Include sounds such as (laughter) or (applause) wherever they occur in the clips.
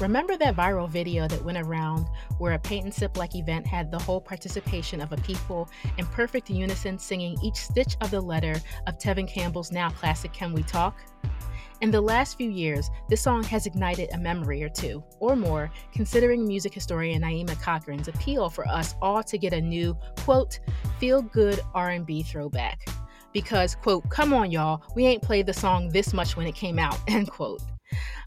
Remember that viral video that went around where a paint and sip like event had the whole participation of a people in perfect unison singing each stitch of the letter of Tevin Campbell's now classic Can We Talk? In the last few years, this song has ignited a memory or two, or more, considering music historian Naima Cochrane's appeal for us all to get a new, quote, feel-good R&B throwback. Because, quote, come on y'all, we ain't played the song this much when it came out, (laughs) end quote.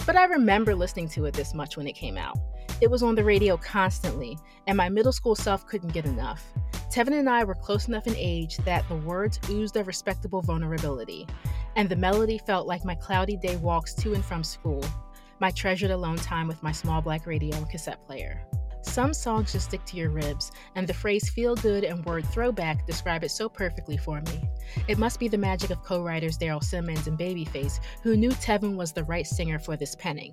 But I remember listening to it this much when it came out. It was on the radio constantly, and my middle school self couldn't get enough. Tevin and I were close enough in age that the words oozed a respectable vulnerability, and the melody felt like my cloudy day walks to and from school, my treasured alone time with my small black radio and cassette player. Some songs just stick to your ribs, and the phrase feel good and word throwback describe it so perfectly for me. It must be the magic of co writers Daryl Simmons and Babyface, who knew Tevin was the right singer for this penning.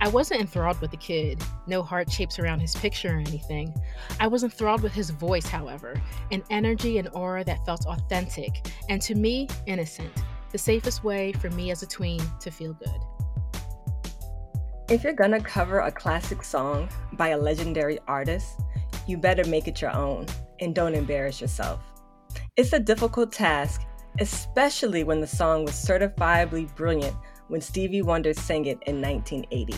I wasn't enthralled with the kid, no heart shapes around his picture or anything. I was enthralled with his voice, however, an energy and aura that felt authentic, and to me, innocent, the safest way for me as a tween to feel good. If you're gonna cover a classic song by a legendary artist, you better make it your own and don't embarrass yourself. It's a difficult task, especially when the song was certifiably brilliant when Stevie Wonder sang it in 1980.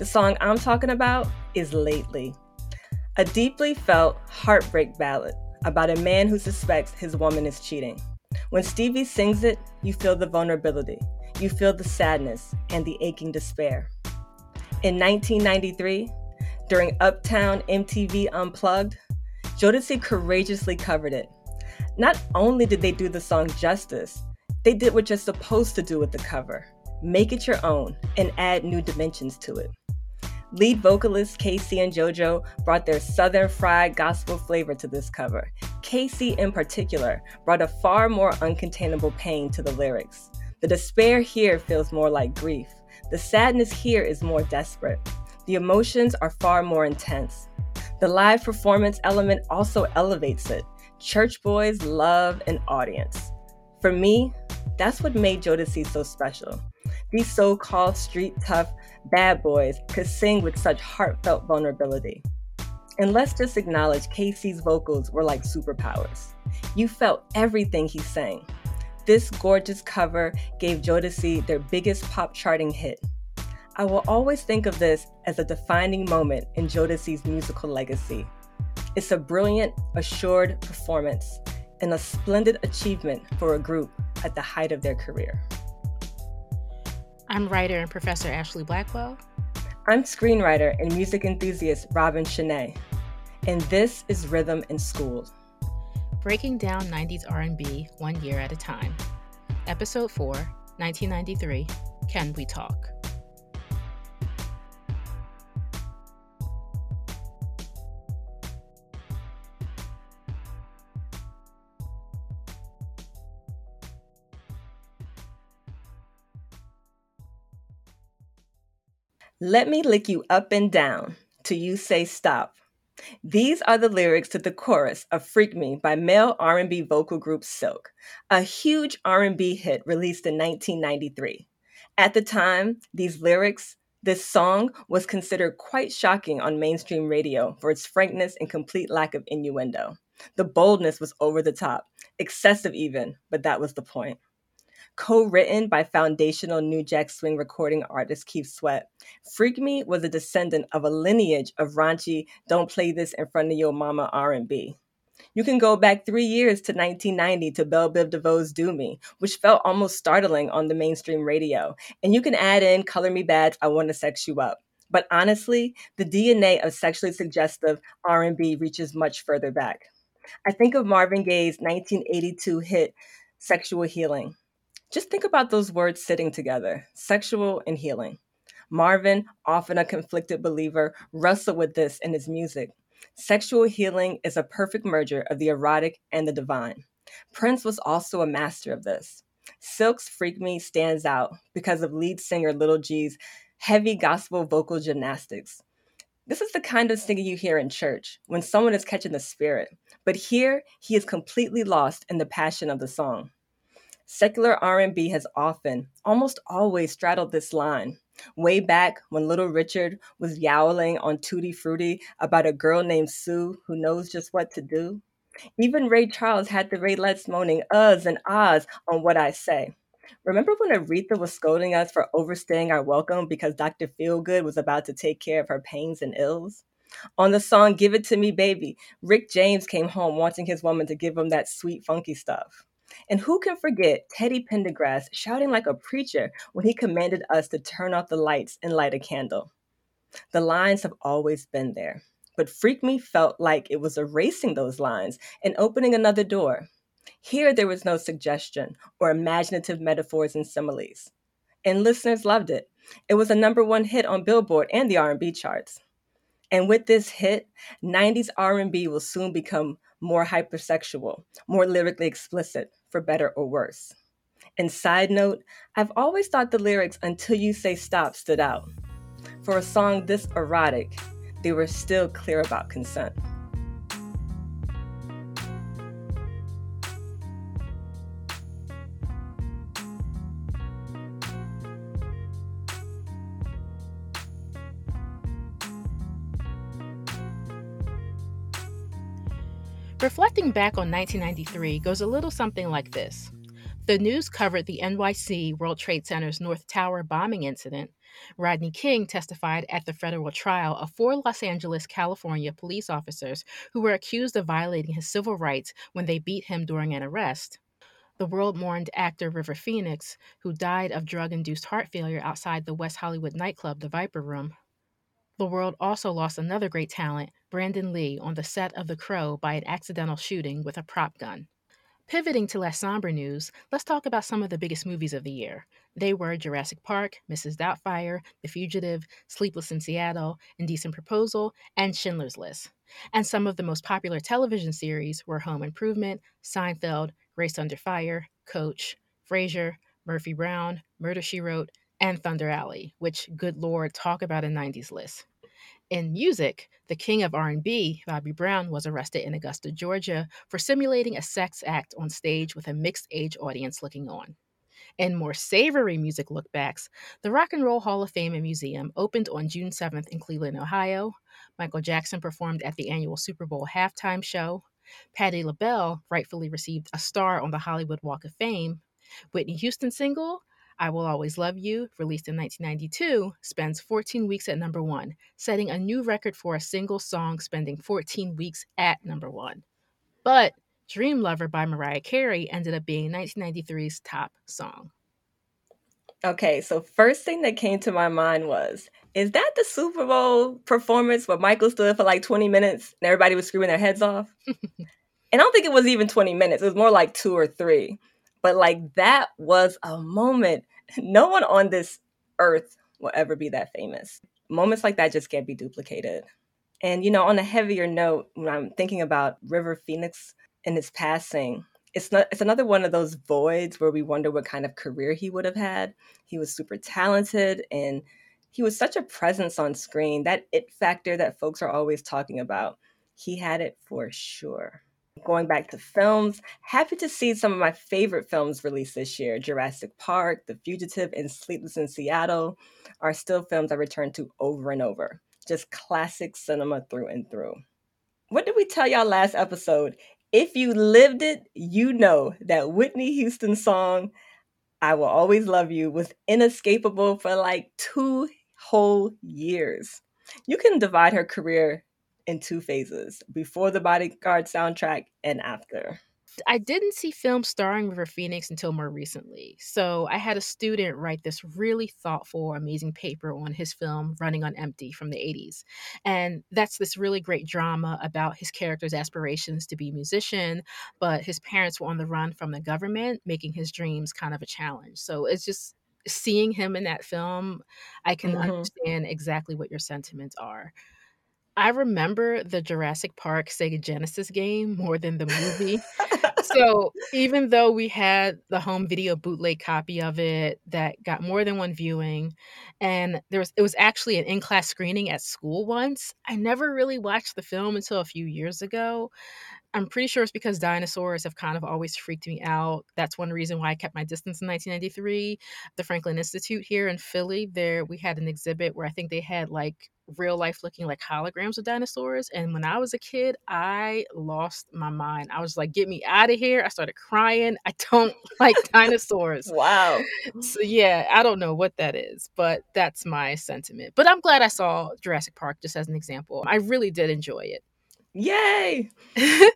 The song I'm talking about is Lately, a deeply felt heartbreak ballad about a man who suspects his woman is cheating. When Stevie sings it, you feel the vulnerability, you feel the sadness and the aching despair. In 1993, during Uptown MTV Unplugged, Jodeci courageously covered it. Not only did they do the song justice, they did what you're supposed to do with the cover make it your own and add new dimensions to it. Lead vocalists K-Ci and JoJo brought their southern fried gospel flavor to this cover. K-Ci, in particular, brought a far more uncontainable pain to the lyrics. The despair here feels more like grief, the sadness here is more desperate. The emotions are far more intense. The live performance element also elevates it. Church boys love an audience. For me, that's what made Jodeci so special. These so called street tough bad boys could sing with such heartfelt vulnerability. And let's just acknowledge K-Ci's vocals were like superpowers. You felt everything he sang. This gorgeous cover gave Jodeci their biggest pop charting hit. I will always think of this as a defining moment in Jodeci's musical legacy. It's a brilliant, assured performance and a splendid achievement for a group at the height of their career. I'm writer and professor Ashley Blackwell. I'm screenwriter and music enthusiast Robin Shanae, and this is Rhythm in School breaking down 90s R&B one year at a time. Episode 4, 1993, Can We Talk? Let me lick you up and down till you say stop. These are the lyrics to the chorus of Freak Me by male R&B vocal group Silk, a huge R&B hit released in 1993. At the time, these lyrics, this song was considered quite shocking on mainstream radio for its frankness and complete lack of innuendo. The boldness was over the top, excessive even, but that was the point co-written by foundational New Jack Swing recording artist Keith Sweat. Freak Me was a descendant of a lineage of raunchy "Don't play this in front of your mama" R&B. You can go back three years to 1990 to Bell Biv DeVoe's Do Me, which felt almost startling on the mainstream radio. And you can add in Color Me Badd, I Wanna Sex You Up. But honestly, the DNA of sexually suggestive R&B reaches much further back. I think of Marvin Gaye's 1982 hit Sexual Healing. Just think about those words sitting together sexual and healing. Marvin, often a conflicted believer, wrestled with this in his music. Sexual healing is a perfect merger of the erotic and the divine. Prince was also a master of this. Silk's Freak Me stands out because of lead singer Little G's heavy gospel vocal gymnastics. This is the kind of singing you hear in church when someone is catching the spirit, but here he is completely lost in the passion of the song. Secular R&B has often, almost always straddled this line. Way back when Little Richard was yowling on Tutti Frutti about a girl named Sue who knows just what to do. Even Ray Charles had the Raelettes moaning uhs and ahs on what I say. Remember when Aretha was scolding us for overstaying our welcome because Dr. Feelgood was about to take care of her pains and ills? On the song Give It To Me Baby, Rick James came home wanting his woman to give him that sweet, funky stuff. And who can forget Teddy Pendergrass shouting like a preacher when he commanded us to turn off the lights and light a candle? The lines have always been there, but Freak Me felt like it was erasing those lines and opening another door. Here there was no suggestion or imaginative metaphors and similes. And listeners loved it. It was a number 1 hit on Billboard and the R&B charts. And with this hit, 90s R&B will soon become more hypersexual, more lyrically explicit, for better or worse. And side note, I've always thought the lyrics Until You Say Stop stood out. For a song this erotic, they were still clear about consent. Reflecting back on 1993 goes a little something like this. The news covered the NYC World Trade Center's North Tower bombing incident. Rodney King testified at the federal trial of four Los Angeles, California police officers who were accused of violating his civil rights when they beat him during an arrest. The world mourned actor River Phoenix, who died of drug induced heart failure outside the West Hollywood nightclub, The Viper Room. The world also lost another great talent, Brandon Lee, on the set of The Crow by an accidental shooting with a prop gun. Pivoting to less somber news, let's talk about some of the biggest movies of the year. They were Jurassic Park, Mrs. Doubtfire, The Fugitive, Sleepless in Seattle, Indecent Proposal, and Schindler's List. And some of the most popular television series were Home Improvement, Seinfeld, Grace Under Fire, Coach, Frasier, Murphy Brown, Murder She Wrote, and Thunder Alley, which, good lord, talk about a 90s list. In music, the king of R&B, Bobby Brown, was arrested in Augusta, Georgia for simulating a sex act on stage with a mixed-age audience looking on. In more savory music lookbacks, the Rock and Roll Hall of Fame and Museum opened on June 7th in Cleveland, Ohio. Michael Jackson performed at the annual Super Bowl halftime show. Patti LaBelle rightfully received a star on the Hollywood Walk of Fame. Whitney Houston single I Will Always Love You, released in 1992, spends 14 weeks at number one, setting a new record for a single song spending 14 weeks at number one. But Dream Lover by Mariah Carey ended up being 1993's top song. Okay, so first thing that came to my mind was is that the Super Bowl performance where Michael stood for like 20 minutes and everybody was screaming their heads off? (laughs) and I don't think it was even 20 minutes, it was more like two or three. But like that was a moment. (laughs) No one on this earth will ever be that famous. Moments like that just can't be duplicated. And you know, on a heavier note, when I'm thinking about River Phoenix and his passing, it's not it's another one of those voids where we wonder what kind of career he would have had. He was super talented and he was such a presence on screen. That it factor that folks are always talking about. He had it for sure. Going back to films, happy to see some of my favorite films released this year. Jurassic Park, The Fugitive, and Sleepless in Seattle are still films I return to over and over. Just classic cinema through and through. What did we tell y'all last episode? If you lived it, you know that Whitney Houston song, I Will Always Love You, was inescapable for like two whole years. You can divide her career in two phases before the Bodyguard soundtrack and after. I didn't see films starring River Phoenix until more recently. So I had a student write this really thoughtful, amazing paper on his film Running on Empty from the 80s. And that's this really great drama about his character's aspirations to be a musician, but his parents were on the run from the government, making his dreams kind of a challenge. So it's just seeing him in that film, I can mm-hmm. understand exactly what your sentiments are. I remember the Jurassic Park Sega Genesis game more than the movie. (laughs) so even though we had the home video bootleg copy of it that got more than one viewing, and there was it was actually an in-class screening at school once, I never really watched the film until a few years ago. I'm pretty sure it's because dinosaurs have kind of always freaked me out. That's one reason why I kept my distance in 1993. The Franklin Institute here in Philly, there we had an exhibit where I think they had like real life looking like holograms of dinosaurs. And when I was a kid, I lost my mind. I was like, get me out of here. I started crying. I don't (laughs) like dinosaurs. Wow. So, yeah, I don't know what that is, but that's my sentiment. But I'm glad I saw Jurassic Park just as an example. I really did enjoy it. Yay! (laughs)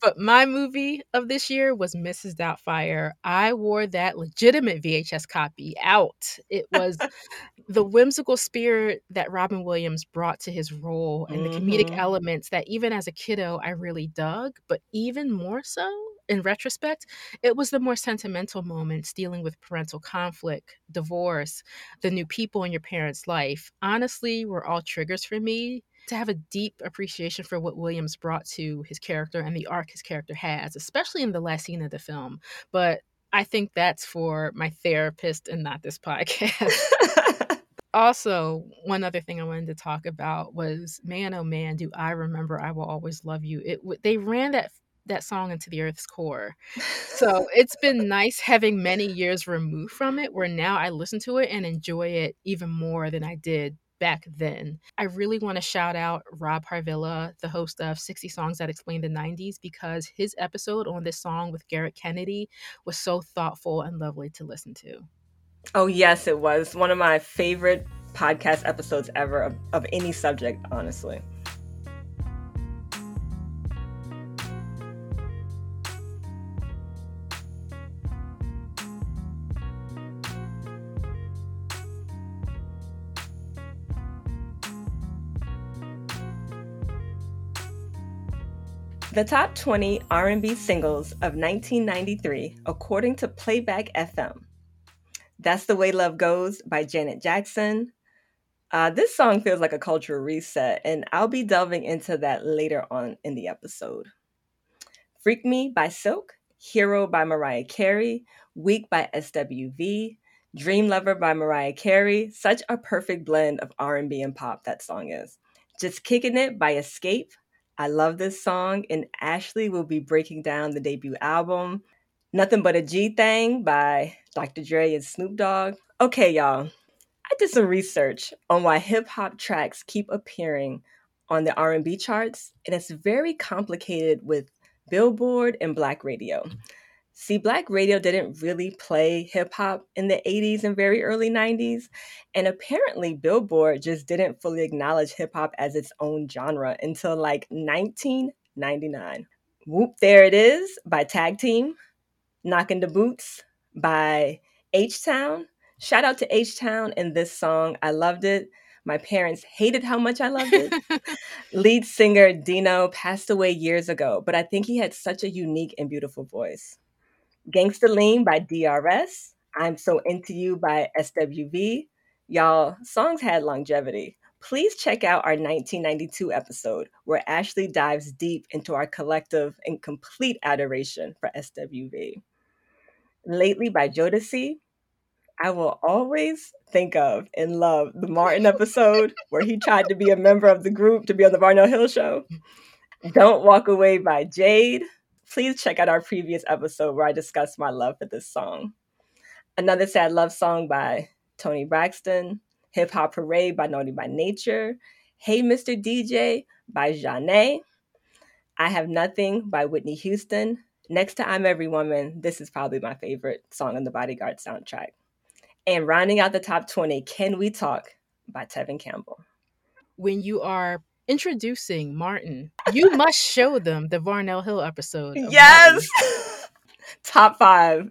but my movie of this year was Mrs. Doubtfire. I wore that legitimate VHS copy out. It was (laughs) the whimsical spirit that Robin Williams brought to his role and the comedic Mhm. elements that even as a kiddo I really dug, but even more so in retrospect, it was the more sentimental moments dealing with parental conflict, divorce, the new people in your parents' life. Honestly, were all triggers for me to have a deep appreciation for what Williams brought to his character and the arc his character has, especially in the last scene of the film. But I think that's for my therapist and not this (laughs) podcast. (laughs) also, one other thing I wanted to talk about was man, oh man, do I remember I will always love you. It they ran that that song into the earth's core. So (laughs) it's been nice having many years removed from it, where now I listen to it and enjoy it even more than I did back then. I really want to shout out Rob Harvilla, the host of 60 Songs That Explain the 90s, because his episode on this song with Gerrick Kennedy was so thoughtful and lovely to listen to. oh, yes, it was one of my favorite podcast episodes ever of, of any subject, honestly. The top 20 R&B singles of 1993 according to Playback FM. That's the Way Love Goes by Janet Jackson. Uh, this song feels like a cultural reset, and I'll be delving into that later on in the episode. Freak Me by Silk, Hero by Mariah Carey, Weak by SWV, Dream Lover by Mariah Carey. Such a perfect blend of R&B and pop that song is. Just Kicking It by Xscape. I love this song, and Ashley will be breaking down the debut album. Nothing But a G Thing by Dr. Dre and Snoop Dogg. Okay, y'all. I did some research on why hip hop tracks keep appearing on the R&B charts, and it's very complicated with Billboard and Black Radio. See, Black Radio didn't really play hip hop in the 80s and very early 90s, and apparently Billboard just didn't fully acknowledge hip hop as its own genre until like 1999. Whoop, There It Is by Tag Team, Knockin' the Boots by H Town. Shout out to H Town and this song. I loved it. My parents hated how much I loved it. (laughs) Lead singer Dino passed away years ago, but I think he had such a unique and beautiful voice. Gangsta Lean by DRS. I'm So Into You by SWV. Y'all, songs had longevity. Please check out our 1992 episode where Ashley dives deep into our collective and complete adoration for SWV. Lately by Jodeci. I will always think of and love the Martin episode where he tried to be a member of the group to be on the Varnell Hill show. Don't Walk Away by Jade. Please check out our previous episode where I discussed my love for this song. Another sad love song by Toni Braxton. Hip Hop Parade by Naughty by Nature. Hey Mr. DJ by Zhané. I Have Nothing by Whitney Houston. Next to I'm Every Woman, this is probably my favorite song on the Bodyguard soundtrack. And rounding out the top 20, Can We Talk by Tevin Campbell. When you are introducing Martin, you must show them the Varnell Hill episode. Yes! (laughs) top five.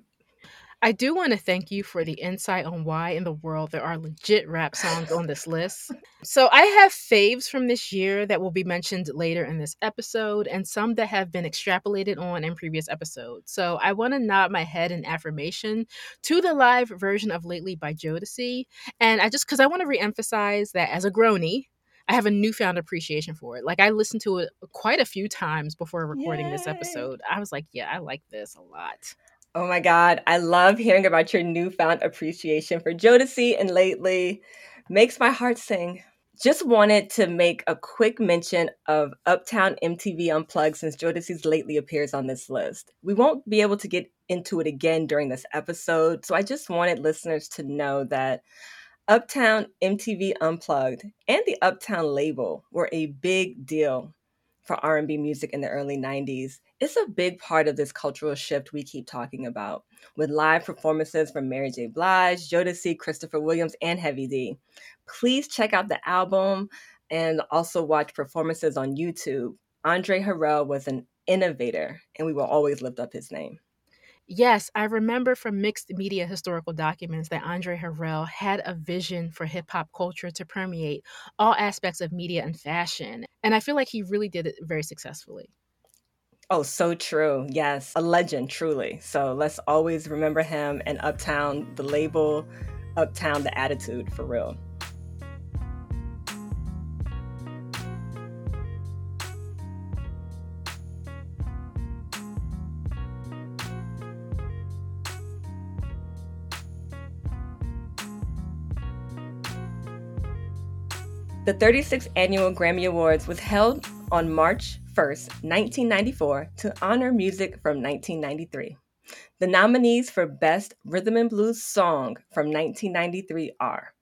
I do want to thank you for the insight on why in the world there are legit rap songs on this list. So I have faves from this year that will be mentioned later in this episode, and some that have been extrapolated on in previous episodes. So I want to nod my head in affirmation to the live version of Lately by Jodeci. And I just because I want to reemphasize that as a groany, I have a newfound appreciation for it. Like I listened to it quite a few times before recording this episode. I was like, yeah, I like this a lot. Oh my God. I love hearing about your newfound appreciation for Jodeci and lately. Makes my heart sing. Just wanted to make a quick mention of Uptown MTV Unplugged since Jodeci's lately appears on this list. We won't be able to get into it again during this episode, so I just wanted listeners to know that Uptown MTV Unplugged and the Uptown label were a big deal for R&B music in the early 90s. It's a big part of this cultural shift we keep talking about, with live performances from Mary J. Blige, Jodeci, Christopher Williams, and Heavy D. Please check out the album and also watch performances on YouTube. Andre Harrell was an innovator, and we will always lift up his name. Yes, I remember from mixed media historical documents that Andre Harrell had a vision for hip hop culture to permeate all aspects of media and fashion. And I feel like he really did it very successfully. Oh, so true. Yes, a legend, truly. So let's always remember him and Uptown, the label, Uptown, the attitude for real. The 36th Annual Grammy Awards was held on March 1st, 1994, to honor music from 1993. The nominees for Best Rhythm and Blues Song from 1993 are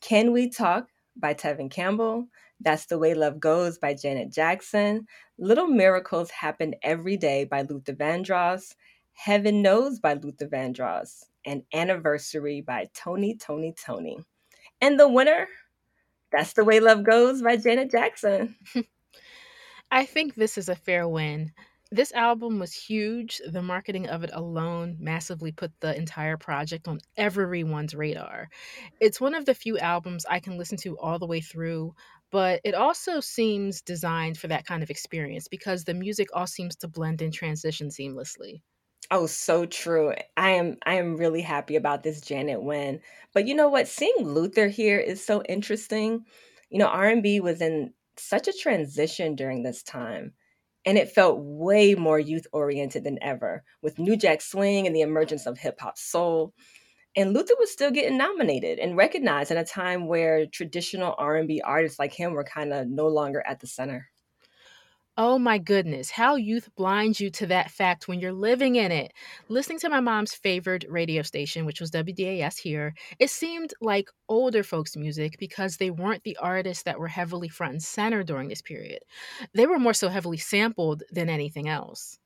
Can We Talk by Tevin Campbell, That's the Way Love Goes by Janet Jackson, Little Miracles Happen Every Day by Luther Vandross, Heaven Knows by Luther Vandross, and Anniversary by Tony Toni Toné. And the winner that's the Way Love Goes by Janet Jackson. (laughs) I think this is a fair win. This album was huge. The marketing of it alone massively put the entire project on everyone's radar. It's one of the few albums I can listen to all the way through, but it also seems designed for that kind of experience because the music all seems to blend and transition seamlessly. Oh, so true. I am I am really happy about this Janet win. But you know what? Seeing Luther here is so interesting. You know, R&B was in such a transition during this time, and it felt way more youth oriented than ever with New Jack Swing and the emergence of hip hop soul. And Luther was still getting nominated and recognized in a time where traditional R&B artists like him were kind of no longer at the center. Oh my goodness, how youth blinds you to that fact when you're living in it. Listening to my mom's favorite radio station, which was WDAS here, it seemed like older folks' music because they weren't the artists that were heavily front and center during this period. They were more so heavily sampled than anything else.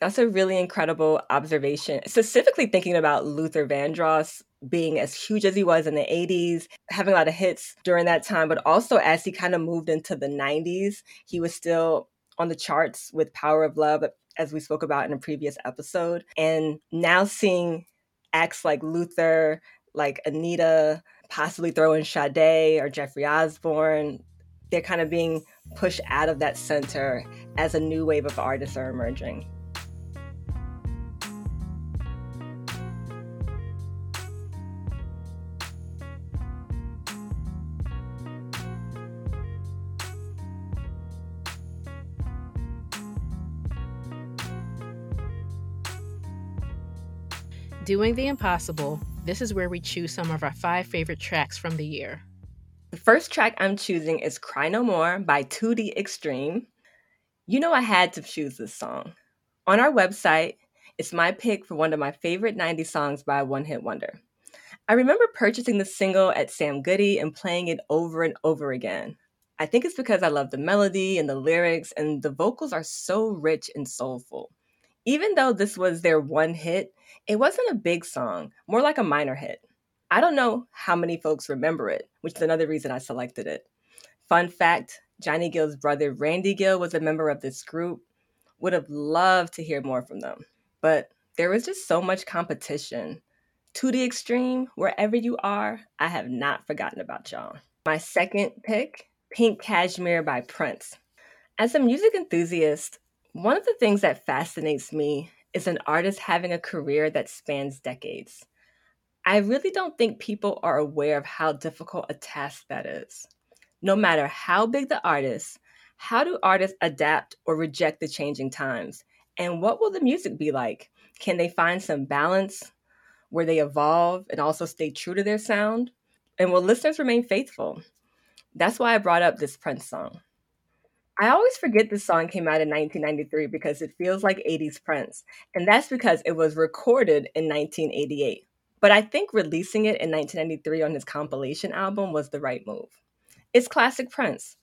That's a really incredible observation. Specifically thinking about Luther Vandross being as huge as he was in the 80s, having a lot of hits during that time, but also as he kind of moved into the 90s, he was still on the charts with Power of Love, as we spoke about in a previous episode. And now seeing acts like Luther, like Anita, possibly throw in Sade or Jeffrey Osborne, they're kind of being pushed out of that center as a new wave of artists are emerging. Doing the Impossible, this is where we choose some of our five favorite tracks from the year. The first track I'm choosing is Cry No More by 2D Extreme. You know, I had to choose this song. On our website, it's my pick for one of my favorite 90s songs by One Hit Wonder. I remember purchasing the single at Sam Goody and playing it over and over again. I think it's because I love the melody and the lyrics, and the vocals are so rich and soulful. Even though this was their one hit, it wasn't a big song, more like a minor hit. I don't know how many folks remember it, which is another reason I selected it. Fun fact Johnny Gill's brother Randy Gill was a member of this group. Would have loved to hear more from them, but there was just so much competition. To the extreme, wherever you are, I have not forgotten about y'all. My second pick Pink Cashmere by Prince. As a music enthusiast, one of the things that fascinates me is an artist having a career that spans decades. I really don't think people are aware of how difficult a task that is. No matter how big the artist, how do artists adapt or reject the changing times? And what will the music be like? Can they find some balance where they evolve and also stay true to their sound? And will listeners remain faithful? That's why I brought up this Prince song. I always forget this song came out in 1993 because it feels like 80s Prince, and that's because it was recorded in 1988. But I think releasing it in 1993 on his compilation album was the right move. It's classic Prince.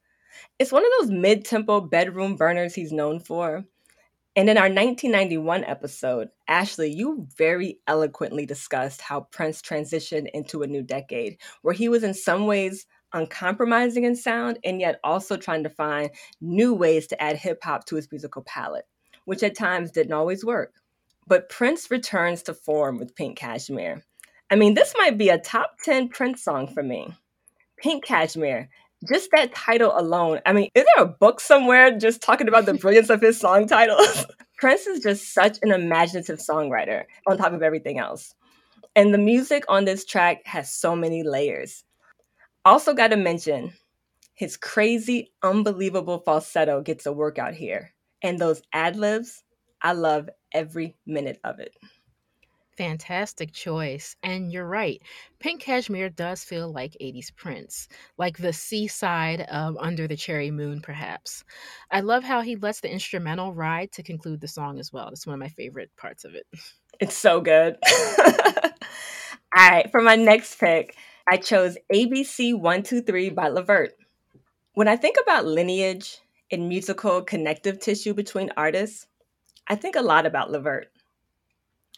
It's one of those mid tempo bedroom burners he's known for. And in our 1991 episode, Ashley, you very eloquently discussed how Prince transitioned into a new decade, where he was in some ways uncompromising in sound and yet also trying to find new ways to add hip hop to his musical palette, which at times didn't always work. But Prince returns to form with Pink Cashmere. I mean, this might be a top 10 Prince song for me. Pink Cashmere, just that title alone. I mean, is there a book somewhere just talking about the (laughs) brilliance of his song titles? (laughs) Prince is just such an imaginative songwriter on top of everything else. And the music on this track has so many layers. Also, got to mention his crazy, unbelievable falsetto gets a workout here. And those ad libs, I love every minute of it. Fantastic choice. And you're right. Pink Cashmere does feel like 80s Prince, like the seaside of Under the Cherry Moon, perhaps. I love how he lets the instrumental ride to conclude the song as well. That's one of my favorite parts of it. It's so good. (laughs) All right, for my next pick, I chose ABC 123 by Levert. When I think about lineage and musical connective tissue between artists, I think a lot about Levert.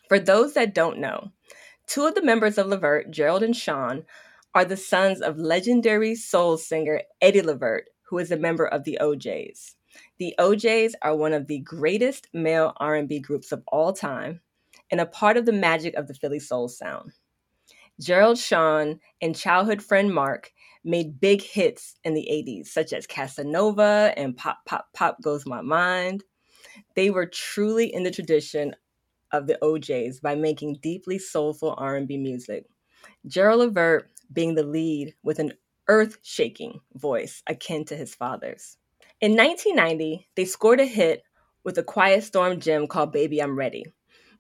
For those that don't know, two of the members of Levert, Gerald and Sean, are the sons of legendary soul singer Eddie Levert, who is a member of the O'Jays. The O'Jays are one of the greatest male R&B groups of all time and a part of the magic of the Philly soul sound. Gerald Sean and childhood friend Mark made big hits in the 80s, such as Casanova and Pop Pop Pop Goes My Mind. They were truly in the tradition of the O'Jays by making deeply soulful R&B music. Gerald Levert being the lead with an earth-shaking voice akin to his father's. In 1990, they scored a hit with a Quiet Storm gem called Baby I'm Ready.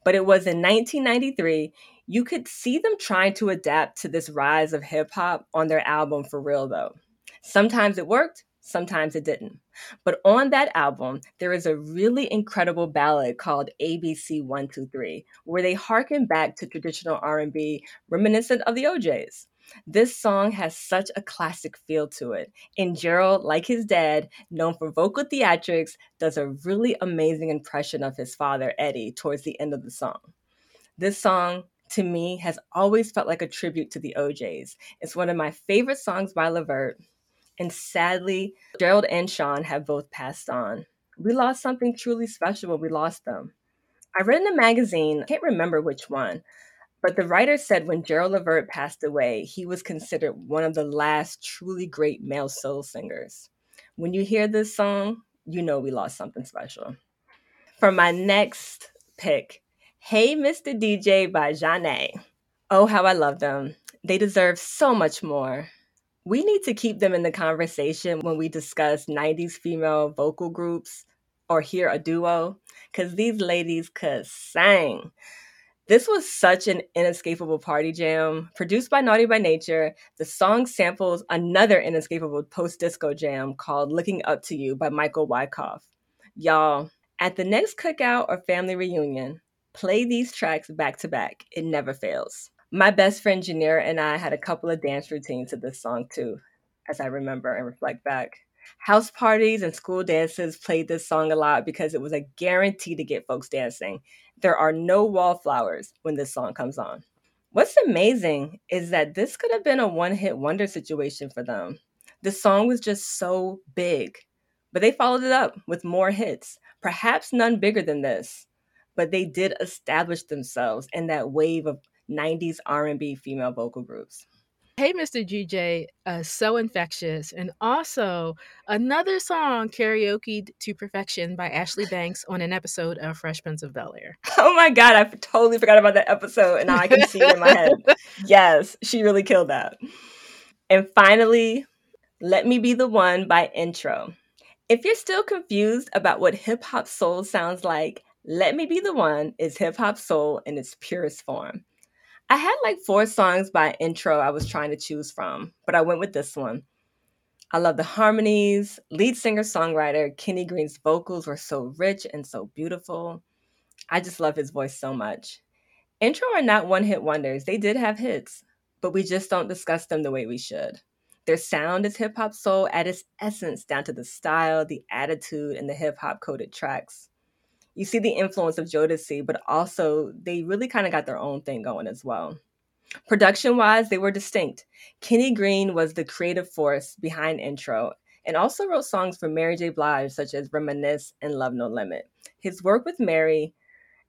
But it was in 1993 you could see them trying to adapt to this rise of hip hop on their album For Real Though. Sometimes it worked, sometimes it didn't. But on that album, there is a really incredible ballad called ABC 123, where they harken back to traditional R&B reminiscent of the O'Jays. This song has such a classic feel to it. And Gerald, like his dad, known for vocal theatrics, does a really amazing impression of his father, Eddie, towards the end of the song. This song to me has always felt like a tribute to the O'Jays. It's one of my favorite songs by Levert. And sadly, Gerald and Sean have both passed on. We lost something truly special when we lost them. I read in a magazine, I can't remember which one, but the writer said when Gerald Levert passed away, he was considered one of the last truly great male soul singers. When you hear this song, you know we lost something special. For my next pick, Hey Mr. DJ by Zhané. Oh, how I love them. They deserve so much more. We need to keep them in the conversation when we discuss 90s female vocal groups or hear a duo, because these ladies could sing. This was such an inescapable party jam. Produced by Naughty by Nature, the song samples another inescapable post disco jam called Looking Up to You by Michael Wycoff. Y'all, at the next cookout or family reunion, Play these tracks back to back. It never fails. My best friend Janira and I had a couple of dance routines to this song too, as I remember and reflect back. House parties and school dances played this song a lot because it was a guarantee to get folks dancing. There are no wallflowers when this song comes on. What's amazing is that this could have been a one hit wonder situation for them. The song was just so big, but they followed it up with more hits, perhaps none bigger than this but they did establish themselves in that wave of 90s R&B female vocal groups. Hey, Mr. DJ, uh, so infectious. And also another song karaoke to perfection by Ashley Banks on an episode of Fresh Prince of Bel Air. (laughs) Oh my God, I totally forgot about that episode and now I can see it in my head. (laughs) Yes, she really killed that. And finally, Let Me Be the One by Intro. If you're still confused about what hip hop soul sounds like, let Me Be the One is hip hop soul in its purest form. I had like four songs by intro I was trying to choose from, but I went with this one. I love the harmonies. Lead singer songwriter Kenny Green's vocals were so rich and so beautiful. I just love his voice so much. Intro are not one hit wonders, they did have hits, but we just don't discuss them the way we should. Their sound is hip hop soul at its essence, down to the style, the attitude, and the hip hop coded tracks. You see the influence of Jodeci, but also they really kind of got their own thing going as well. Production wise, they were distinct. Kenny Green was the creative force behind Intro and also wrote songs for Mary J. Blige, such as Reminisce and Love No Limit. His work with Mary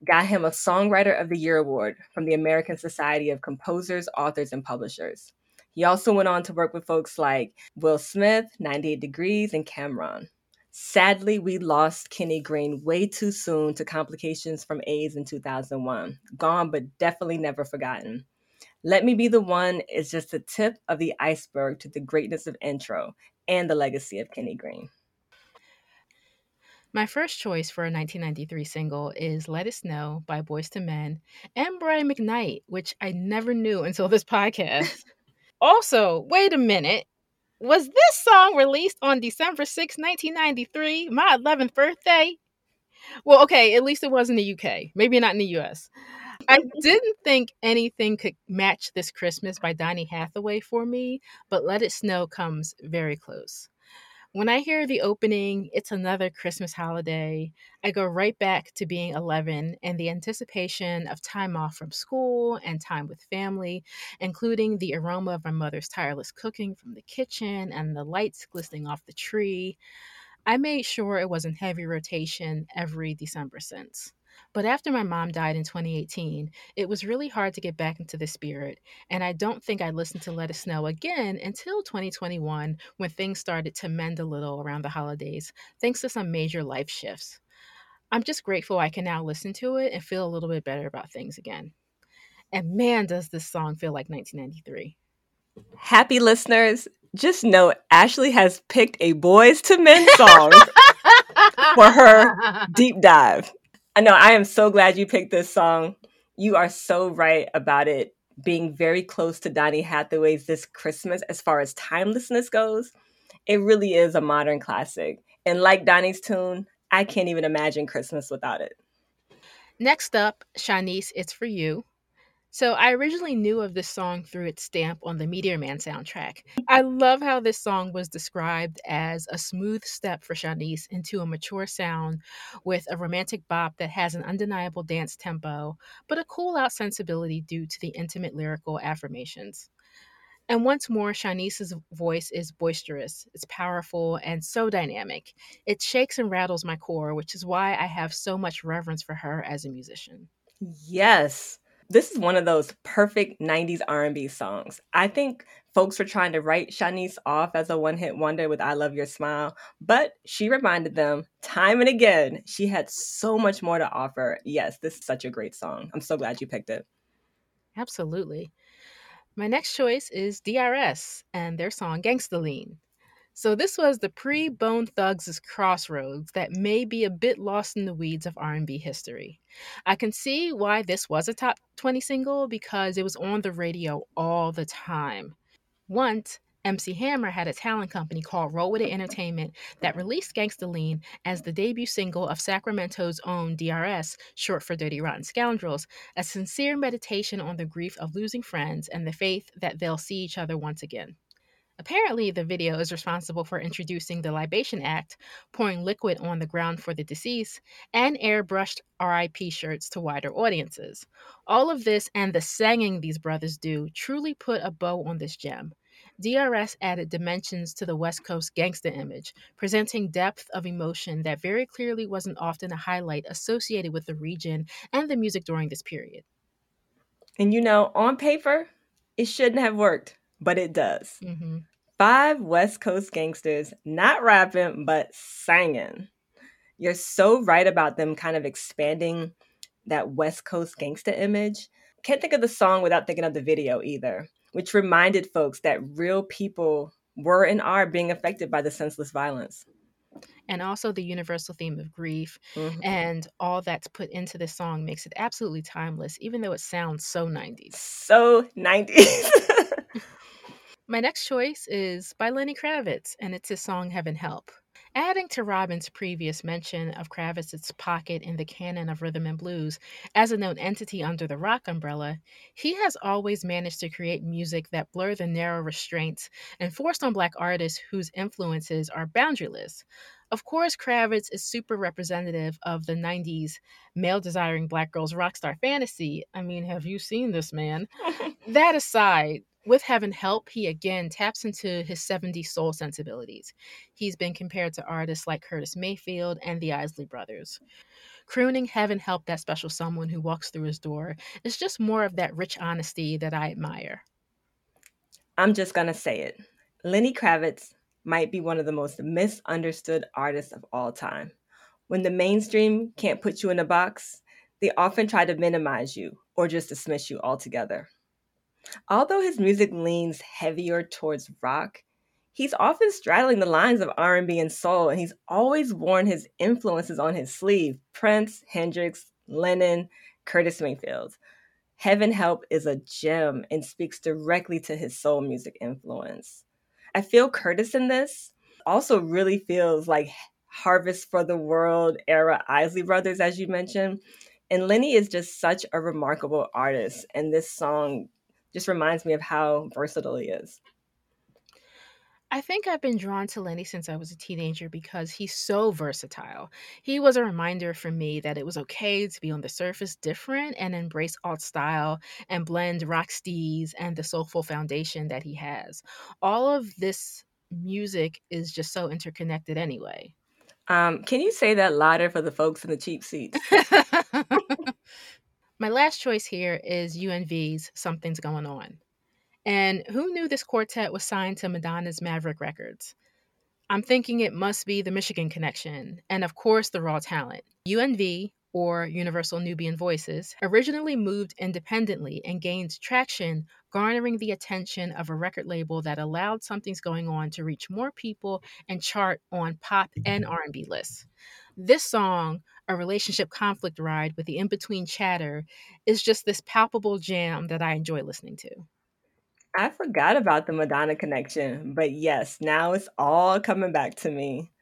got him a Songwriter of the Year award from the American Society of Composers, Authors, and Publishers. He also went on to work with folks like Will Smith, 98 Degrees, and Cam'ron. Sadly, we lost Kenny Green way too soon to complications from AIDS in 2001. Gone, but definitely never forgotten. Let Me Be the One is just the tip of the iceberg to the greatness of intro and the legacy of Kenny Green. My first choice for a 1993 single is Let It Snow by Boyz II Men and Brian McKnight, which I never knew until this (laughs) podcast. also, wait a minute. Was this song released on December 6, 1993, my 11th birthday? Well, okay, at least it was in the UK. Maybe not in the US. I didn't think anything could match This Christmas by Donny Hathaway for me, but Let It Snow comes very close. When I hear the opening, it's another Christmas holiday, I go right back to being 11 and the anticipation of time off from school and time with family, including the aroma of my mother's tireless cooking from the kitchen and the lights glistening off the tree. I made sure it was in heavy rotation every December since. But after my mom died in 2018, it was really hard to get back into the spirit, and I don't think I listened to Let It Snow again until 2021 when things started to mend a little around the holidays, thanks to some major life shifts. I'm just grateful I can now listen to it and feel a little bit better about things again. And man, does this song feel like 1993. Happy listeners, just know Ashley has picked a Boyz II Men song (laughs) for her deep dive. I know I am so glad you picked this song. You are so right about it being very close to Donny Hathaway's This Christmas as far as timelessness goes. It really is a modern classic. And like Donny's tune, I can't even imagine Christmas without it. Next up, Shanice, It's For You. So I originally knew of this song through its stamp on the Meteor Man soundtrack. I love how this song was described as a smooth step for Shanice into a mature sound with a romantic bop that has an undeniable dance tempo, but a cool out sensibility due to the intimate lyrical affirmations. And once more, Shanice's voice is boisterous, it's powerful, and so dynamic. It shakes and rattles my core, which is why I have so much reverence for her as a musician. Yes this is one of those perfect 90s R&B songs. I think folks were trying to write Shanice off as a one-hit wonder with I Love Your Smile, but she reminded them time and again she had so much more to offer. Yes, this is such a great song. I'm so glad you picked it. Absolutely. My next choice is DRS and their song Gangsta Lean. So this was the pre-Bone Thugs' Crossroads that may be a bit lost in the weeds of R&B history. I can see why this was a top 20 single because it was on the radio all the time. Once, MC Hammer had a talent company called Roll With It Entertainment that released Gangsta Lean as the debut single of Sacramento's own DRS, short for Dirty Rotten Scoundrels, a sincere meditation on the grief of losing friends and the faith that they'll see each other once again. Apparently, the video is responsible for introducing the Libation Act, pouring liquid on the ground for the deceased, and airbrushed RIP shirts to wider audiences. All of this and the singing these brothers do truly put a bow on this gem. DRS added dimensions to the West Coast gangsta image, presenting depth of emotion that very clearly wasn't often a highlight associated with the region and the music during this period. And you know, on paper, it shouldn't have worked but it does. Mm-hmm. Five West Coast gangsters, not rapping, but singing. You're so right about them kind of expanding that West Coast gangster image. Can't think of the song without thinking of the video either, which reminded folks that real people were and are being affected by the senseless violence. And also the universal theme of grief mm-hmm. and all that's put into this song makes it absolutely timeless, even though it sounds so 90s. So 90s. (laughs) My next choice is by Lenny Kravitz, and it's his song Heaven Help. Adding to Robin's previous mention of Kravitz's pocket in the canon of rhythm and blues as a known entity under the rock umbrella, he has always managed to create music that blur the narrow restraints enforced on Black artists whose influences are boundaryless. Of course, Kravitz is super representative of the 90s male desiring black girls rock star fantasy. I mean, have you seen this man? (laughs) that aside, with Heaven Help, he again taps into his 70s soul sensibilities. He's been compared to artists like Curtis Mayfield and the Isley Brothers. Crooning Heaven Help that special someone who walks through his door is just more of that rich honesty that I admire. I'm just going to say it. Lenny Kravitz might be one of the most misunderstood artists of all time. When the mainstream can't put you in a box, they often try to minimize you or just dismiss you altogether. Although his music leans heavier towards rock, he's often straddling the lines of R&B and soul and he's always worn his influences on his sleeve. Prince, Hendrix, Lennon, Curtis Mayfield. Heaven Help is a gem and speaks directly to his soul music influence. I feel Curtis in this also really feels like Harvest for the World era Isley Brothers, as you mentioned. And Lenny is just such a remarkable artist. And this song just reminds me of how versatile he is. I think I've been drawn to Lenny since I was a teenager because he's so versatile. He was a reminder for me that it was okay to be on the surface different and embrace alt style and blend rock steez and the soulful foundation that he has. All of this music is just so interconnected anyway. Um, can you say that louder for the folks in the cheap seats? (laughs) My last choice here is UNV's Something's Going On. And who knew this quartet was signed to Madonna's Maverick Records? I'm thinking it must be the Michigan connection, and of course, the raw talent. UNV, or Universal Nubian Voices, originally moved independently and gained traction, garnering the attention of a record label that allowed Something's Going On to reach more people and chart on pop and R&B lists. This song, a relationship conflict ride with the in between chatter, is just this palpable jam that I enjoy listening to. I forgot about the Madonna connection, but yes, now it's all coming back to me.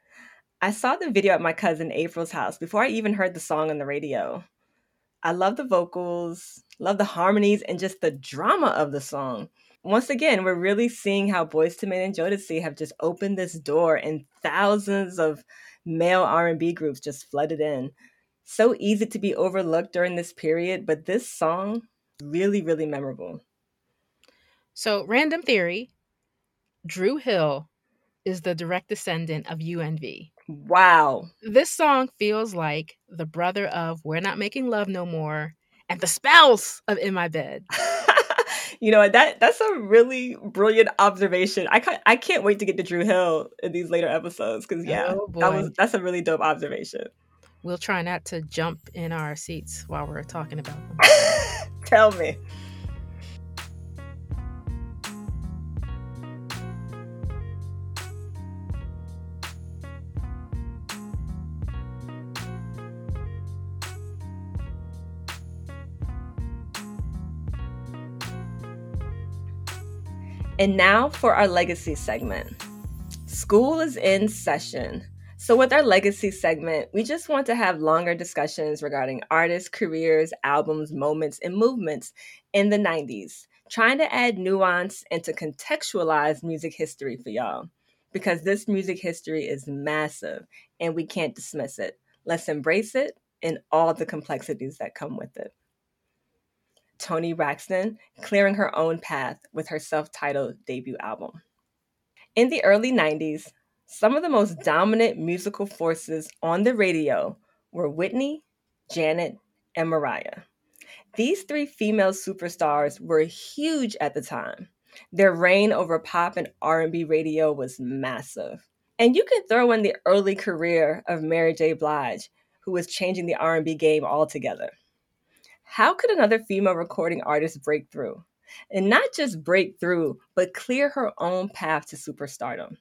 I saw the video at my cousin April's house before I even heard the song on the radio. I love the vocals, love the harmonies, and just the drama of the song. Once again, we're really seeing how Boyz II Men and Jodeci have just opened this door, and thousands of male R&B groups just flooded in. So easy to be overlooked during this period, but this song really really memorable. So, random theory, Dru Hill is the direct descendant of UNV. Wow. This song feels like the brother of We're Not Making Love No More and the spouse of In My Bed. (laughs) you know that that's a really brilliant observation. I can't I can't wait to get to Dru Hill in these later episodes because yeah, oh that was that's a really dope observation. We'll try not to jump in our seats while we're talking about them. (laughs) Tell me. And now for our legacy segment. School is in session. So, with our legacy segment, we just want to have longer discussions regarding artists, careers, albums, moments, and movements in the 90s, trying to add nuance and to contextualize music history for y'all. Because this music history is massive and we can't dismiss it. Let's embrace it and all the complexities that come with it. Toni Braxton, clearing her own path with her self titled debut album. In the early 90s, some of the most dominant musical forces on the radio were Whitney, Janet, and Mariah. These three female superstars were huge at the time. Their reign over pop and R&B radio was massive. And you can throw in the early career of Mary J. Blige, who was changing the R&B game altogether how could another female recording artist break through? And not just break through, but clear her own path to superstardom.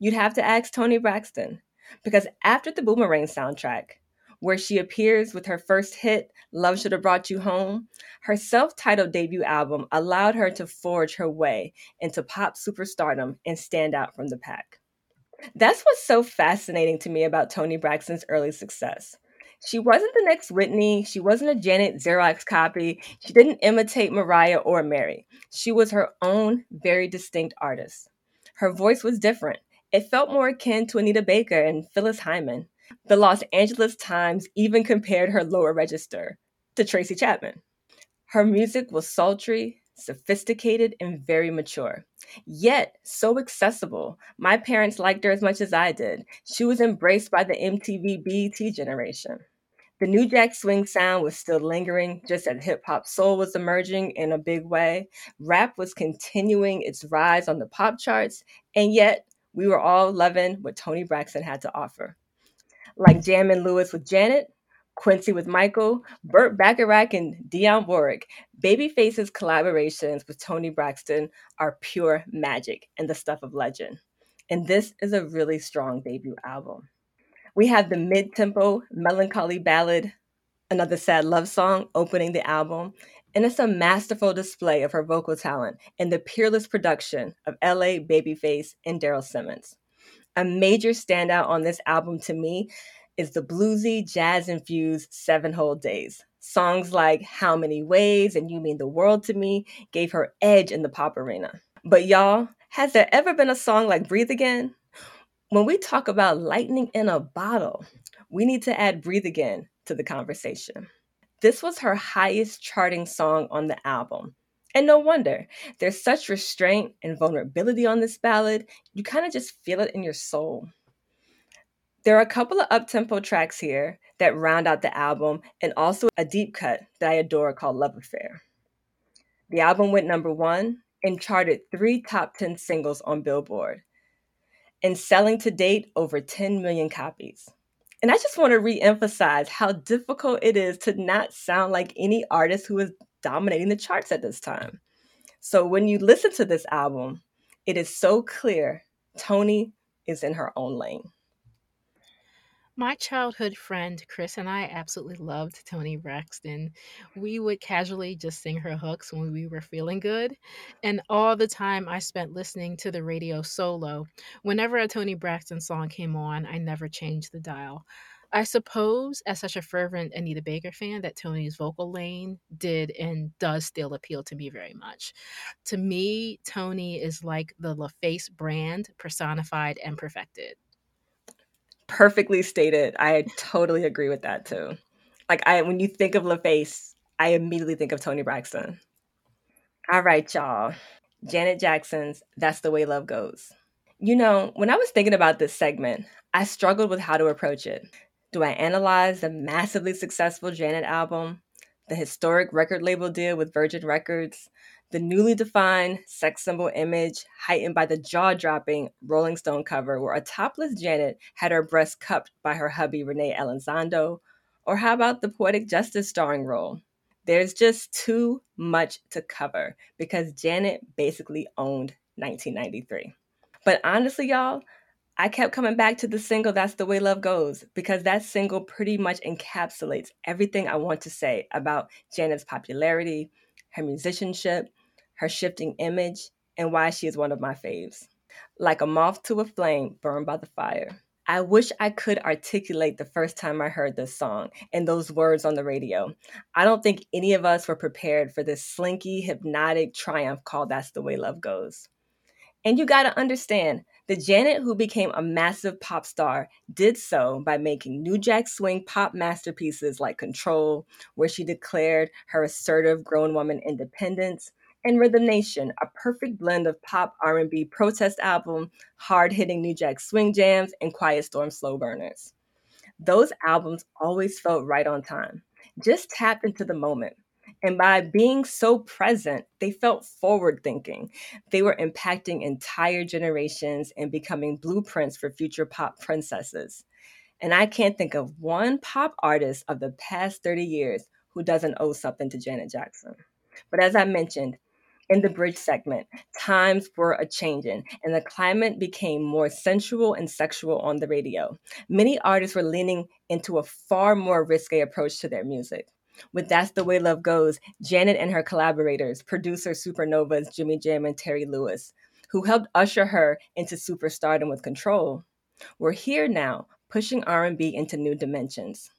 You'd have to ask Toni Braxton, because after the Boomerang soundtrack, where she appears with her first hit, Love Should Have Brought You Home, her self titled debut album allowed her to forge her way into pop superstardom and stand out from the pack. That's what's so fascinating to me about Toni Braxton's early success. She wasn't the next Whitney. She wasn't a Janet Xerox copy. She didn't imitate Mariah or Mary. She was her own very distinct artist. Her voice was different. It felt more akin to Anita Baker and Phyllis Hyman. The Los Angeles Times even compared her lower register to Tracy Chapman. Her music was sultry, sophisticated, and very mature. Yet so accessible. My parents liked her as much as I did. She was embraced by the MTV BET generation. The New Jack Swing sound was still lingering, just as hip hop soul was emerging in a big way. Rap was continuing its rise on the pop charts, and yet we were all loving what Toni Braxton had to offer. Like Jam and Lewis with Janet, Quincy with Michael, Burt Bacharach, and Dionne Warwick. Babyface's collaborations with Toni Braxton are pure magic and the stuff of legend. And this is a really strong debut album. We have the mid tempo, melancholy ballad, Another Sad Love Song, opening the album. And it's a masterful display of her vocal talent and the peerless production of LA Babyface and Daryl Simmons. A major standout on this album to me is the bluesy, jazz infused Seven Whole Days. Songs like How Many Ways and You Mean the World to Me gave her edge in the pop arena. But y'all, has there ever been a song like Breathe Again? When we talk about lightning in a bottle, we need to add Breathe Again to the conversation. This was her highest charting song on the album. And no wonder, there's such restraint and vulnerability on this ballad, you kind of just feel it in your soul. There are a couple of up-tempo tracks here that round out the album and also a deep cut that I adore called Love Affair. The album went number one and charted three top 10 singles on Billboard and selling to date over 10 million copies. And I just want to re-emphasize how difficult it is to not sound like any artist who is dominating the charts at this time. So when you listen to this album, it is so clear Toni is in her own lane. My childhood friend Chris and I absolutely loved Toni Braxton. We would casually just sing her hooks when we were feeling good. And all the time I spent listening to the radio solo, whenever a Toni Braxton song came on, I never changed the dial. I suppose, as such a fervent Anita Baker fan, that Toni's vocal lane did and does still appeal to me very much. To me, Toni is like the LaFace brand personified and perfected perfectly stated. I totally agree with that too. Like I when you think of LaFace, I immediately think of Toni Braxton. All right, y'all. Janet Jackson's That's the Way Love Goes. You know, when I was thinking about this segment, I struggled with how to approach it. Do I analyze the massively successful Janet album, the historic record label deal with Virgin Records, the newly defined sex symbol image, heightened by the jaw dropping Rolling Stone cover, where a topless Janet had her breasts cupped by her hubby René Elizondo? Or how about the Poetic Justice starring role? There's just too much to cover because Janet basically owned 1993. But honestly, y'all, I kept coming back to the single That's the Way Love Goes because that single pretty much encapsulates everything I want to say about Janet's popularity, her musicianship, her shifting image, and why she is one of my faves. Like a moth to a flame burned by the fire. I wish I could articulate the first time I heard this song and those words on the radio. I don't think any of us were prepared for this slinky, hypnotic triumph called That's the Way Love Goes. And you gotta understand, the Janet who became a massive pop star did so by making New Jack Swing pop masterpieces like Control, where she declared her assertive grown woman independence, and Rhythm Nation, a perfect blend of pop R&B protest album, hard-hitting New Jack Swing jams, and Quiet Storm slow burners. Those albums always felt right on time, just tapped into the moment. And by being so present, they felt forward thinking. They were impacting entire generations and becoming blueprints for future pop princesses. And I can't think of one pop artist of the past 30 years who doesn't owe something to Janet Jackson. But as I mentioned, In the bridge segment, times were a changing, and the climate became more sensual and sexual on the radio. Many artists were leaning into a far more risque approach to their music. With That's the Way Love Goes, Janet and her collaborators, producer Supernova's Jimmy Jam and Terry Lewis, who helped usher her into superstardom with control, were here now, pushing R&B into new dimensions,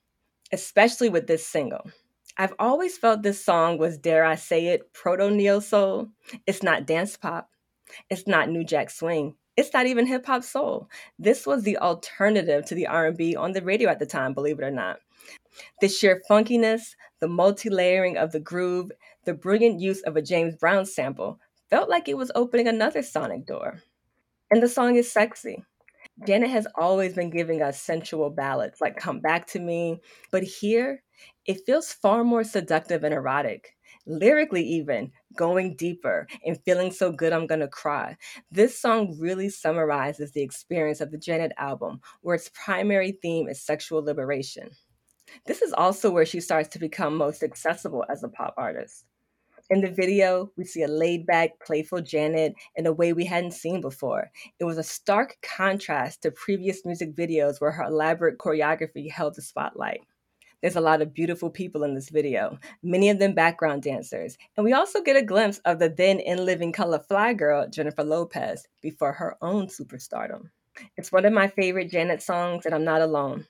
especially with this single. I've always felt this song was, dare I say it, proto neo soul. It's not dance pop. It's not new jack swing. It's not even hip hop soul. This was the alternative to the R&B on the radio at the time, believe it or not. The sheer funkiness, the multi-layering of the groove, the brilliant use of a James Brown sample felt like it was opening another sonic door. And the song is sexy. Janet has always been giving us sensual ballads like Come Back to Me, but here it feels far more seductive and erotic. Lyrically, even going deeper and feeling so good I'm gonna cry. This song really summarizes the experience of the Janet album, where its primary theme is sexual liberation. This is also where she starts to become most accessible as a pop artist. In the video, we see a laid back, playful Janet in a way we hadn't seen before. It was a stark contrast to previous music videos where her elaborate choreography held the spotlight. There's a lot of beautiful people in this video, many of them background dancers. And we also get a glimpse of the then in living color fly girl, Jennifer Lopez, before her own superstardom. It's one of my favorite Janet songs, and I'm not alone.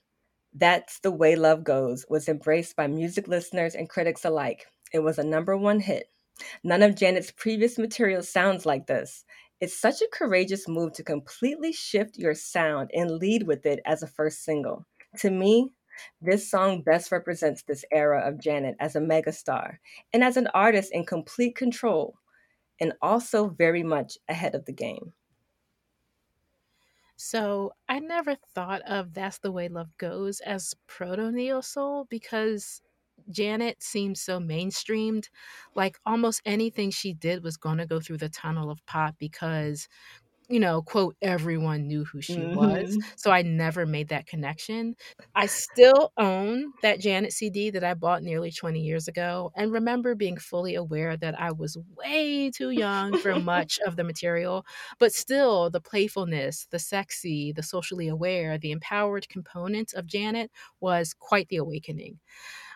That's the Way Love Goes was embraced by music listeners and critics alike. It was a number one hit. None of Janet's previous material sounds like this. It's such a courageous move to completely shift your sound and lead with it as a first single. To me, this song best represents this era of Janet as a megastar and as an artist in complete control and also very much ahead of the game. So I never thought of That's the Way Love Goes as proto neo soul because Janet seemed so mainstreamed. Like almost anything she did was going to go through the tunnel of pop because you know, quote, everyone knew who she mm-hmm. was. So I never made that connection. I still own that Janet CD that I bought nearly 20 years ago and remember being fully aware that I was way too young for much of the material. But still, the playfulness, the sexy, the socially aware, the empowered component of Janet was quite the awakening.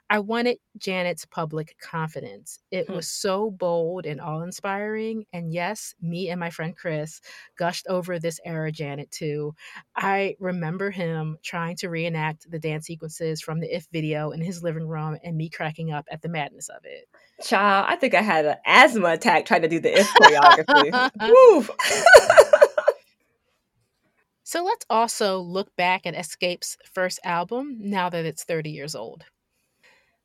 I wanted Janet's public confidence. It hmm. was so bold and awe inspiring. And yes, me and my friend Chris gushed over this era Janet too. I remember him trying to reenact the dance sequences from the If video in his living room and me cracking up at the madness of it. Child, I think I had an asthma attack trying to do the If choreography. (laughs) Woo! (laughs) So let's also look back at Xscape's first album now that it's 30 years old.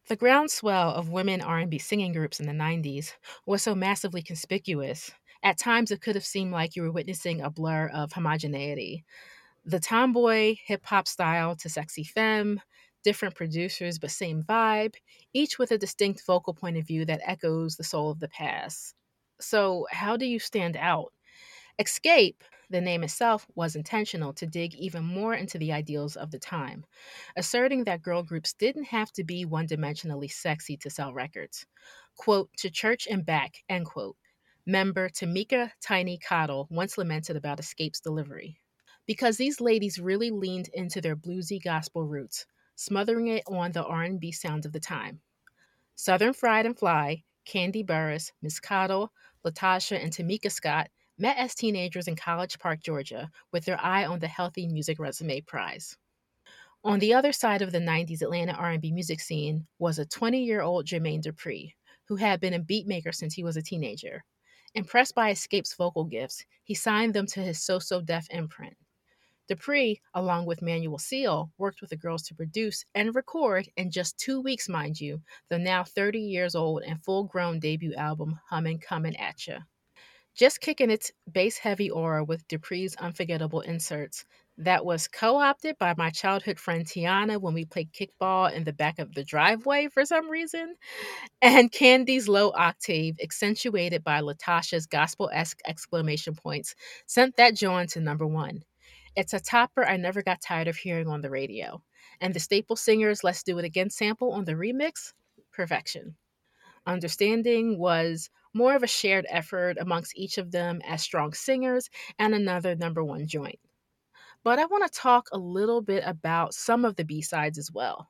The groundswell of women R&B singing groups in the 90s was so massively conspicuous. At times it could have seemed like you were witnessing a blur of homogeneity. The tomboy hip hop style to sexy femme, different producers but same vibe, each with a distinct vocal point of view that echoes the soul of the past. So, how do you stand out? Xscape the name itself was intentional to dig even more into the ideals of the time, asserting that girl groups didn't have to be one dimensionally sexy to sell records. Quote, to church and back, end quote. Member Tameka Tiny Cottle once lamented about Xscape's delivery. Because these ladies really leaned into their bluesy gospel roots, smothering it on the R&B sound of the time. Southern Fried and Fly, Kandi Burruss, Miss Cottle, LaTocha, and Tamika Scott met as teenagers in College Park, Georgia, with their eye on the Healthy Music Resume Prize. On the other side of the 90s Atlanta R&B music scene was a 20-year-old Jermaine Dupri, who had been a beatmaker since he was a teenager. Impressed by Xscape's vocal gifts, he signed them to his So So Def imprint. Dupri, along with Manuel Seal, worked with the girls to produce and record in just two weeks, mind you, the now 30 years old and full grown debut album Hummin' Comin' At Ya just kicking its bass heavy aura with Dupri's unforgettable inserts that was co opted by my childhood friend Tiana when we played kickball in the back of the driveway for some reason, and Kandi's low octave, accentuated by LaTocha's gospel esque exclamation points, sent that joint to number one. It's a topper I never got tired of hearing on the radio. And the Staple Singers Let's Do It Again sample on the remix, perfection. Understanding was more of a shared effort amongst each of them as strong singers and another number one joint. But I want to talk a little bit about some of the B sides as well.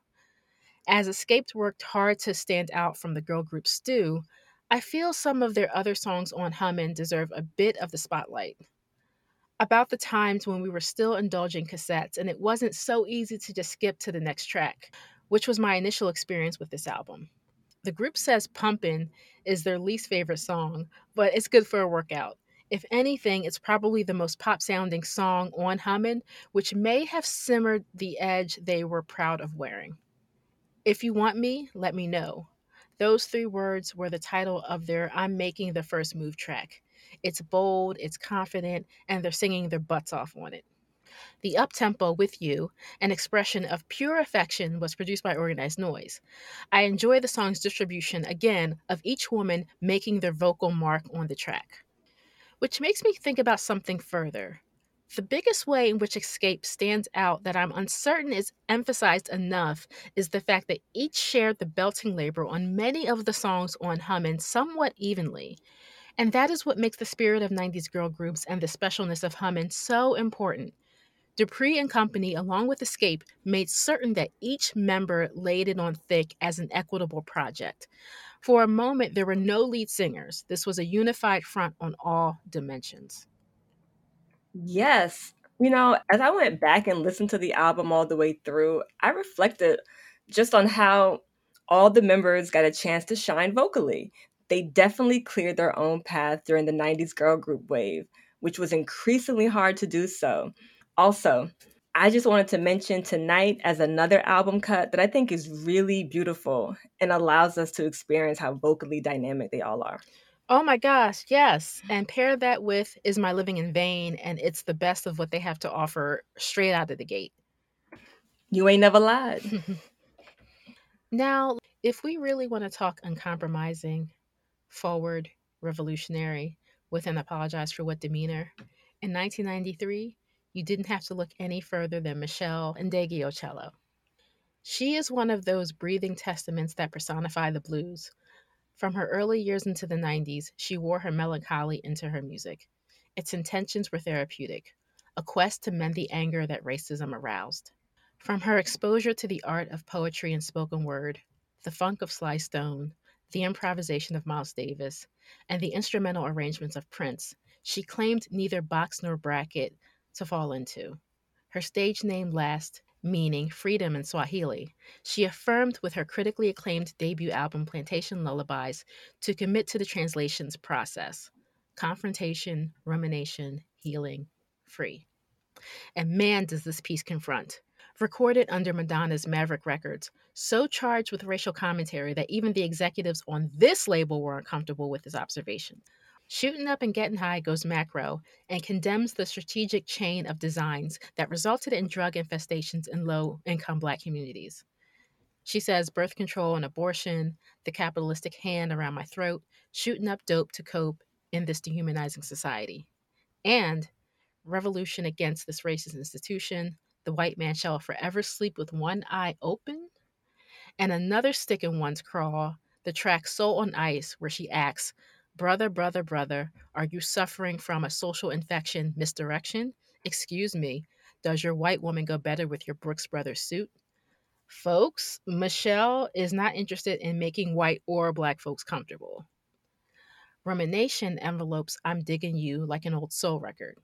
As Xscaped worked hard to stand out from the girl group Stew, I feel some of their other songs on Hummin' deserve a bit of the spotlight. About the times when we were still indulging cassettes and it wasn't so easy to just skip to the next track, which was my initial experience with this album. The group says Pumpin' is their least favorite song, but it's good for a workout. If anything, it's probably the most pop sounding song on Hummin', which may have simmered the edge they were proud of wearing. If you want me, let me know. Those three words were the title of their I'm Making the First Move track. It's bold, it's confident, and they're singing their butts off on it. The uptempo with you, an expression of pure affection, was produced by Organized Noize. I enjoy the song's distribution, again, of each woman making their vocal mark on the track. Which makes me think about something further. The biggest way in which Xscape stands out that I'm uncertain is emphasized enough is the fact that each shared the belting labor on many of the songs on Hummin' somewhat evenly. And that is what makes the spirit of 90s girl groups and the specialness of Hummin' so important. Dupri and company, along with Xscape, made certain that each member laid it on thick as an equitable project. For a moment, there were no lead singers. This was a unified front on all dimensions. Yes. You know, as I went back and listened to the album all the way through, I reflected just on how all the members got a chance to shine vocally. They definitely cleared their own path during the 90s girl group wave, which was increasingly hard to do so. Also, I just wanted to mention tonight as another album cut that I think is really beautiful and allows us to experience how vocally dynamic they all are. Oh my gosh, yes. And pair that with Is My Living in Vain, and it's the best of what they have to offer straight out of the gate. You ain't never lied. (laughs) now, if we really want to talk uncompromising, forward, revolutionary, with an apologize for what demeanor, in 1993, you didn't have to look any further than Meshell Ndegeocello. She is one of those breathing testaments that personify the blues. From her early years into the 90s, she wore her melancholy into her music. Its intentions were therapeutic, a quest to mend the anger that racism aroused. From her exposure to the art of poetry and spoken word, the funk of Sly Stone, the improvisation of Miles Davis, and the instrumental arrangements of Prince, she claimed neither box nor bracket to fall into. Her stage name last, meaning freedom in Swahili, she affirmed with her critically acclaimed debut album Plantation Lullabies to commit to the translations process confrontation, rumination, healing, free. And man, does this piece confront. Recorded under Madonna's Maverick Records, so charged with racial commentary that even the executives on this label were uncomfortable with his observations. Shooting Up and Getting High goes macro and condemns the strategic chain of designs that resulted in drug infestations in low income black communities. She says birth control and abortion, the capitalistic hand around my throat, shooting up dope to cope in this dehumanizing society. And revolution against this racist institution, the white man shall forever sleep with one eye open, and another stick in one's craw, the track Soul on Ice, where she asks, Brother, brother, brother, are you suffering from a social infection misdirection? Excuse me, does your white woman go better with your Brooks Brothers suit? Folks, Meshell is not interested in making white or black folks comfortable. Rumination envelopes I'm Digging You like an old soul record.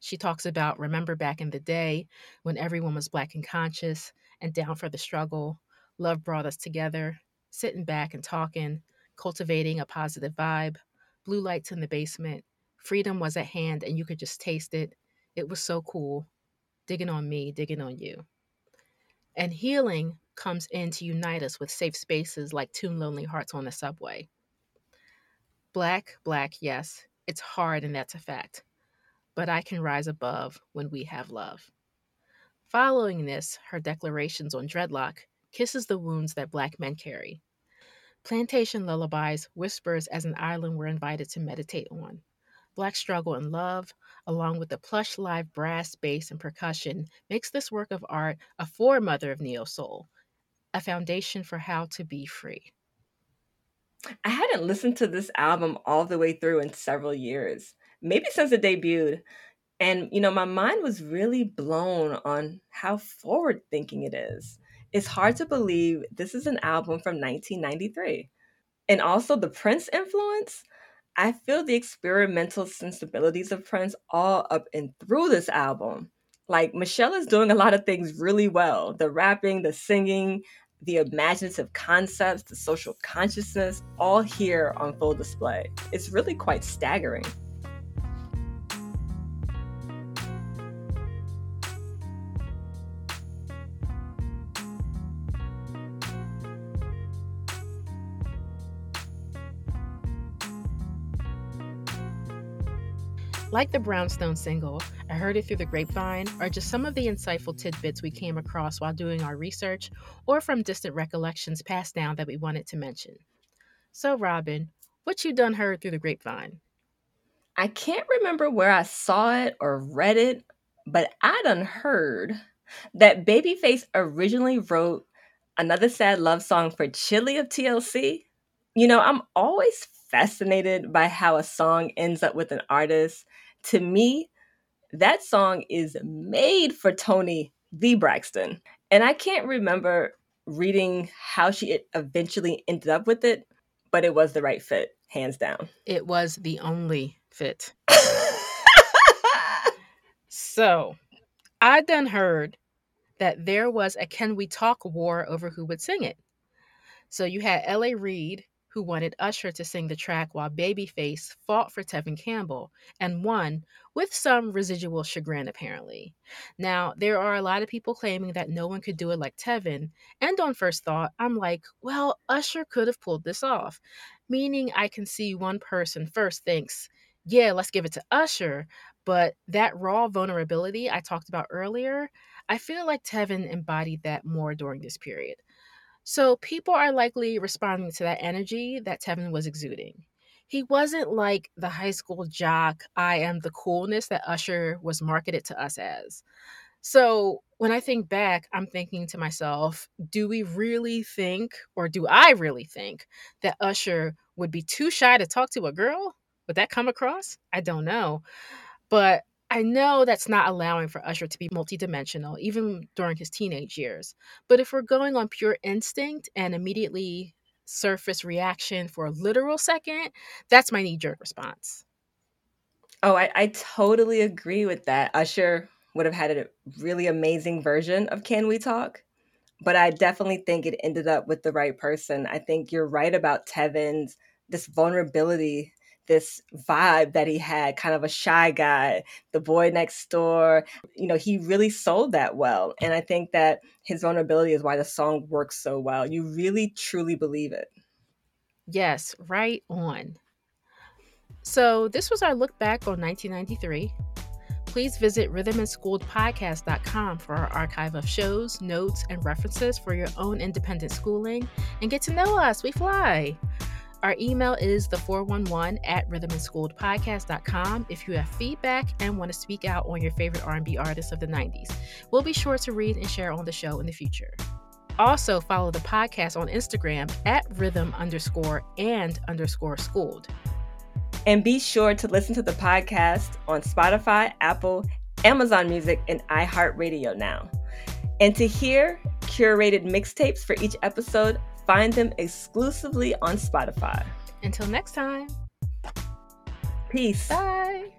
She talks about remember back in the day when everyone was black and conscious and down for the struggle. Love brought us together, sitting back and talking, cultivating a positive vibe, blue lights in the basement. Freedom was at hand and you could just taste it. It was so cool. Digging on me, digging on you. And healing comes in to unite us with safe spaces like Two Lonely Hearts on the subway. Black, black, yes, it's hard and that's a fact. But I can rise above when we have love. Following this, her declarations on Dred Loc kisses the wounds that black men carry. Plantation lullabies, whispers as an island we're invited to meditate on. Black struggle and love, along with the plush live brass, bass, and percussion, makes this work of art a foremother of neo soul, a foundation for how to be free. I hadn't listened to this album all the way through in several years, maybe since it debuted. And, you know, my mind was really blown on how forward thinking it is. It's hard to believe this is an album from 1993. And also the Prince influence. I feel the experimental sensibilities of Prince all up and through this album. Like Meshell is doing a lot of things really well the rapping, the singing, the imaginative concepts, the social consciousness, all here on full display. It's really quite staggering. Like the Brownstone single, I Heard It Through the Grapevine are just some of the insightful tidbits we came across while doing our research or from distant recollections passed down that we wanted to mention. So, Robin, what you done heard through the grapevine? I can't remember where I saw it or read it, but I done heard that Babyface originally wrote another sad love song for Chili of TLC. You know, I'm always fascinated by how a song ends up with an artist. To me, that song is made for Toni the Braxton. And I can't remember reading how she eventually ended up with it, but it was the right fit, hands down. It was the only fit. (laughs) so, I done heard that there was a Can We Talk war over who would sing it. So you had L.A. Reid, who wanted Usher to sing the track while Babyface fought for Tevin Campbell and won, with some residual chagrin apparently. Now, there are a lot of people claiming that no one could do it like Tevin, and on first thought, I'm like, well, Usher could have pulled this off. Meaning, I can see one person first thinks, yeah, let's give it to Usher, but that raw vulnerability I talked about earlier, I feel like Tevin embodied that more during this period. So people are likely responding to that energy that Tevin was exuding. He wasn't like the high school jock, I am the coolness that Usher was marketed to us as. So when I think back, I'm thinking to myself, do we really think, or do I really think, that Usher would be too shy to talk to a girl? Would that come across? I don't know. But I know that's not allowing for Usher to be multidimensional, even during his teenage years. But if we're going on pure instinct and immediately surface reaction for a literal second, that's my knee jerk response. Oh, I, I totally agree with that. Usher would have had a really amazing version of Can We Talk, but I definitely think it ended up with the right person. I think you're right about Tevin's this vulnerability this vibe that he had, kind of a shy guy, the boy next door. You know, he really sold that well. And I think that his vulnerability is why the song works so well. You really truly believe it. Yes, right on. So, this was our look back on 1993. Please visit rhythmandschoolpodcast.com for our archive of shows, notes, and references for your own independent schooling and get to know us. We fly. Our email is the 411 at rhythmandschoolpodcast.com if you have feedback and want to speak out on your favorite R&B artists of the 90s. We'll be sure to read and share on the show in the future. Also, follow the podcast on Instagram at rhythm underscore and underscore schooled. And be sure to listen to the podcast on Spotify, Apple, Amazon Music, and iHeartRadio now. And to hear curated mixtapes for each episode, find them exclusively on Spotify. Until next time. Peace. Bye.